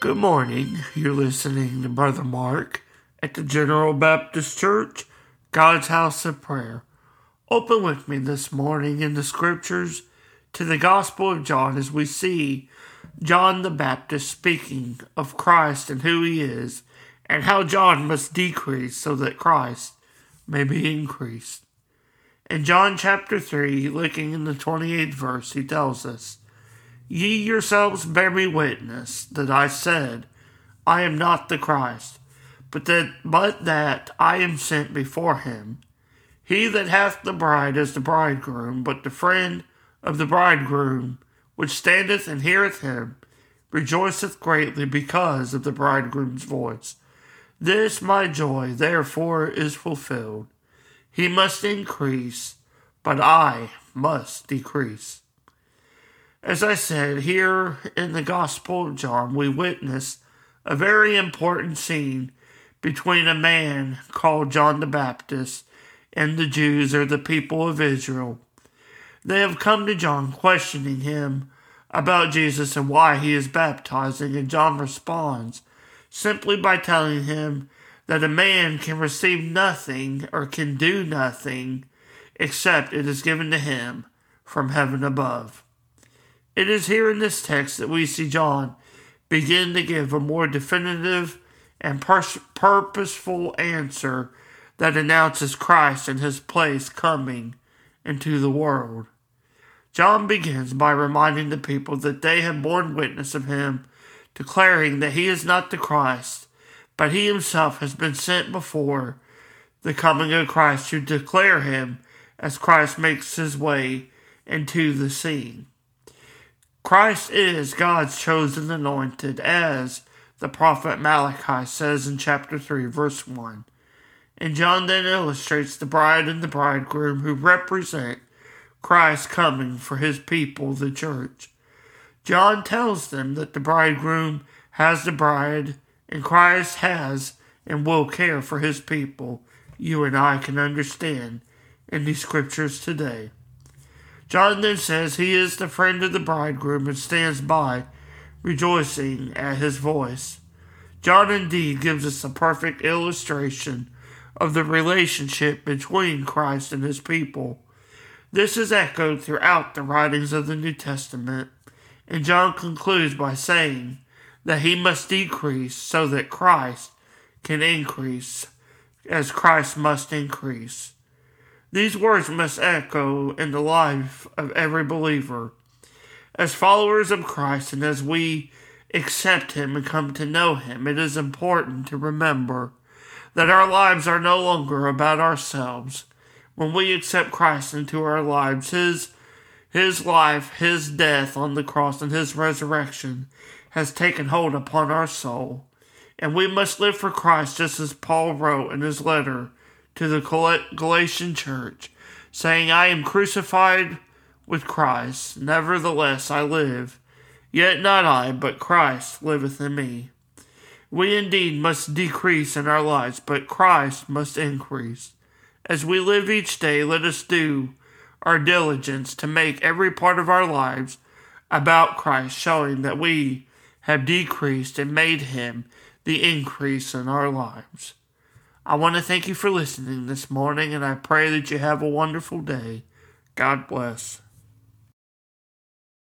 Good morning. You're listening to Brother Mark at the General Baptist Church, God's House of Prayer. Open with me this morning in the scriptures to the Gospel of John as we see John the Baptist speaking of Christ and who he is, and how John must decrease so that Christ may be increased. In John chapter 3, looking in the 28th verse, he tells us, Ye yourselves bear me witness that I said, I am not the Christ, but that but that I am sent before him. He that hath the bride is the bridegroom, but the friend of the bridegroom, which standeth and heareth him, rejoiceth greatly because of the bridegroom's voice. This my joy therefore is fulfilled. He must increase, but I must decrease. As I said, here in the Gospel of John, we witness a very important scene between a man called John the Baptist and the Jews or the people of Israel. They have come to John questioning him about Jesus and why he is baptizing, and John responds simply by telling him that a man can receive nothing or can do nothing except it is given to him from heaven above. It is here in this text that we see John begin to give a more definitive and pers- purposeful answer that announces Christ and his place coming into the world. John begins by reminding the people that they have borne witness of him, declaring that he is not the Christ, but he himself has been sent before the coming of Christ to declare him as Christ makes his way into the scene. Christ is God's chosen anointed, as the prophet Malachi says in chapter 3, verse 1. And John then illustrates the bride and the bridegroom who represent Christ coming for his people, the church. John tells them that the bridegroom has the bride, and Christ has and will care for his people. You and I can understand in these scriptures today. John then says he is the friend of the bridegroom and stands by, rejoicing at his voice. John indeed gives us a perfect illustration of the relationship between Christ and his people. This is echoed throughout the writings of the New Testament, and John concludes by saying that he must decrease so that Christ can increase, as Christ must increase. These words must echo in the life of every believer. As followers of Christ and as we accept Him and come to know Him, it is important to remember that our lives are no longer about ourselves. When we accept Christ into our lives, His his life, His death on the cross, and His resurrection has taken hold upon our soul. And we must live for Christ just as Paul wrote in his letter to the Galatian church, saying, I am crucified with Christ, nevertheless I live, yet not I, but Christ liveth in me. We indeed must decrease in our lives, but Christ must increase. As we live each day, let us do our diligence to make every part of our lives about Christ, showing that we have decreased and made him the increase in our lives. I want to thank you for listening this morning, and I pray that you have a wonderful day. God bless.